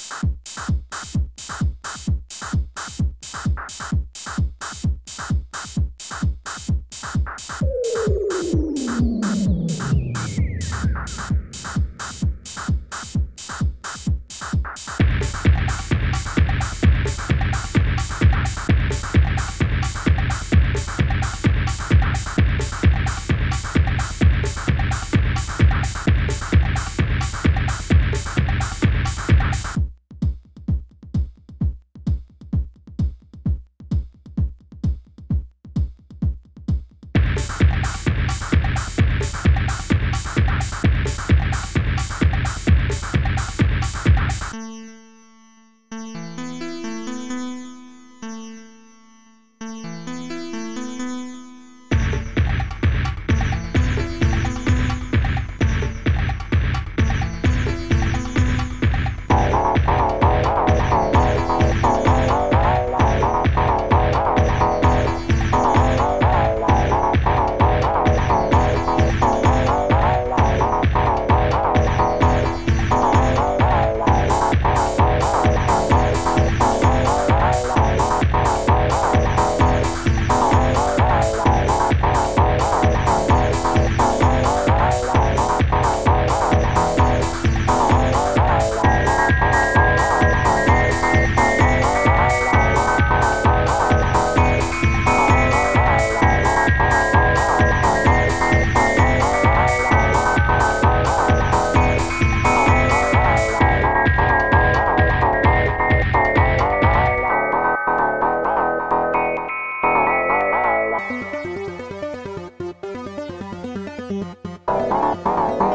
you Música